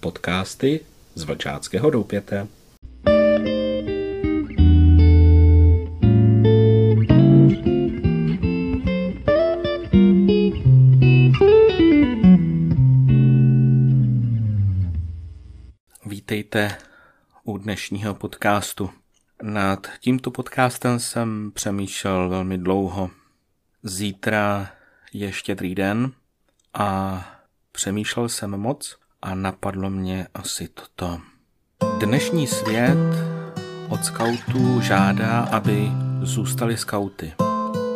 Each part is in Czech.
Podcasty z Vlčáckého doupěte. Vítejte u dnešního podcastu. Nad tímto podcastem jsem přemýšlel velmi dlouho. Zítra je štědrý den a přemýšlel jsem moc a napadlo mě asi toto. Dnešní svět od skautů žádá, aby zůstali skauty.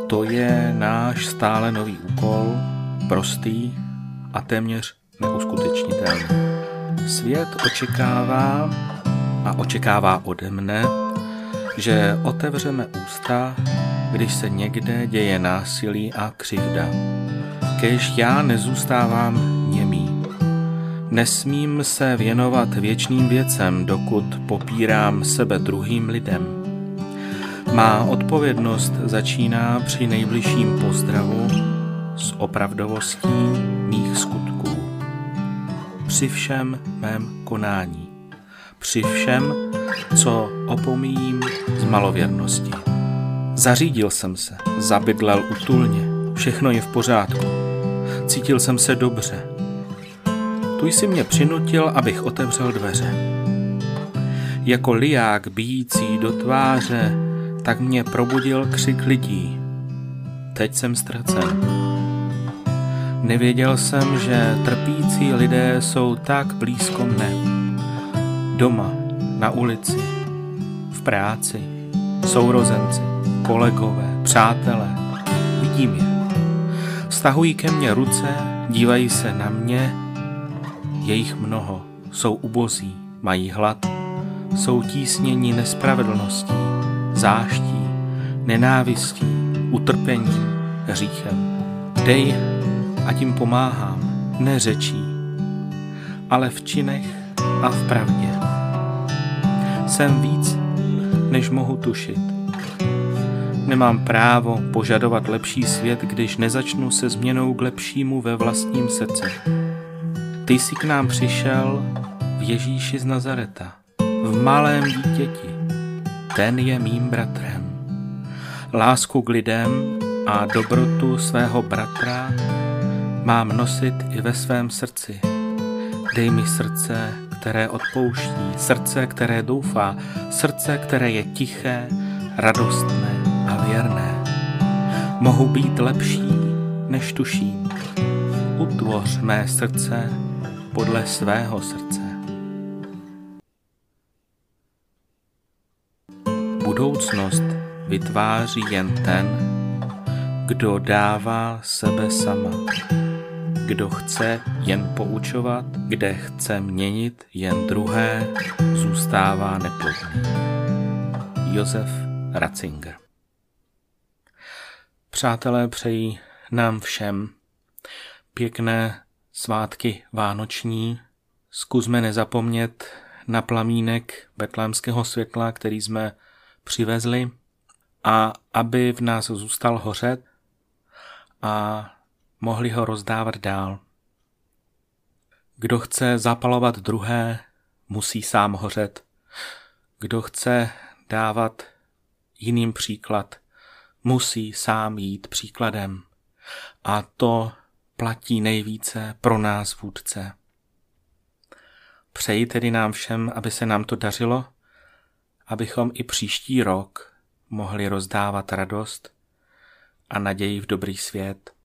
To je náš stále nový úkol, prostý a téměř neuskutečnitelný. Svět očekává a očekává ode mne, že otevřeme ústa, když se někde děje násilí a křivda. Kež já nezůstávám. Nesmím se věnovat věčným věcem, dokud popírám sebe druhým lidem. Má odpovědnost začíná při nejbližším pozdravu s opravdovostí mých skutků. Při všem mém konání. Při všem, co opomíjím z malověrnosti. Zařídil jsem se, zabydlel utulně, všechno je v pořádku. Cítil jsem se dobře. Tu jsi mě přinutil, abych otevřel dveře. Jako liák bíjící do tváře, tak mě probudil křik lidí. Teď jsem ztracen. Nevěděl jsem, že trpící lidé jsou tak blízko mne. Doma, na ulici, v práci, sourozenci, kolegové, přátelé. Vidím je. Stahují ke mně ruce, dívají se na mě. Jejich mnoho, jsou ubozí, mají hlad, jsou tísněni nespravedlností, záští, nenávistí, utrpením, hříchem. Dej, a tím pomáhám, ne řečí, ale v činech a v pravdě. Jsem víc, než mohu tušit. Nemám právo požadovat lepší svět, když nezačnu se změnou k lepšímu ve vlastním srdci. Ty jsi k nám přišel v Ježíši z Nazareta, v malém dítěti. Ten je mým bratrem. Lásku k lidem a dobrotu svého bratra mám nosit i ve svém srdci. Dej mi srdce, které odpouští, srdce, které doufá, srdce, které je tiché, radostné a věrné. Mohu být lepší, než tuším. Utvoř mé srdce podle svého srdce. Budoucnost vytváří jen ten, kdo dává sebe sama kdo chce jen poučovat, kde chce měnit jen druhé, zůstává neplodný. Josef Ratzinger Přátelé přejí nám všem pěkné svátky vánoční. Zkusme nezapomnět na plamínek betlémského světla, který jsme přivezli a aby v nás zůstal hořet a mohli ho rozdávat dál. Kdo chce zapalovat druhé, musí sám hořet. Kdo chce dávat jiným příklad, musí sám jít příkladem. A to platí nejvíce pro nás vůdce. Přeji tedy nám všem, aby se nám to dařilo, abychom i příští rok mohli rozdávat radost a naději v dobrý svět